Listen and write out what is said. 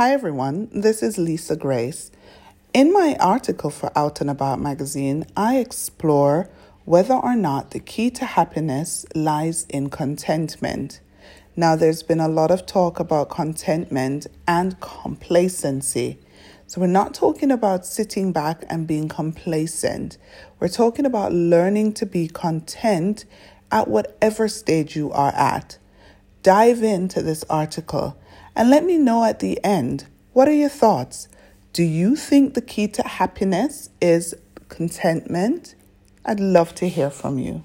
Hi everyone, this is Lisa Grace. In my article for Out and About magazine, I explore whether or not the key to happiness lies in contentment. Now, there's been a lot of talk about contentment and complacency. So, we're not talking about sitting back and being complacent. We're talking about learning to be content at whatever stage you are at. Dive into this article and let me know at the end what are your thoughts? Do you think the key to happiness is contentment? I'd love to hear from you.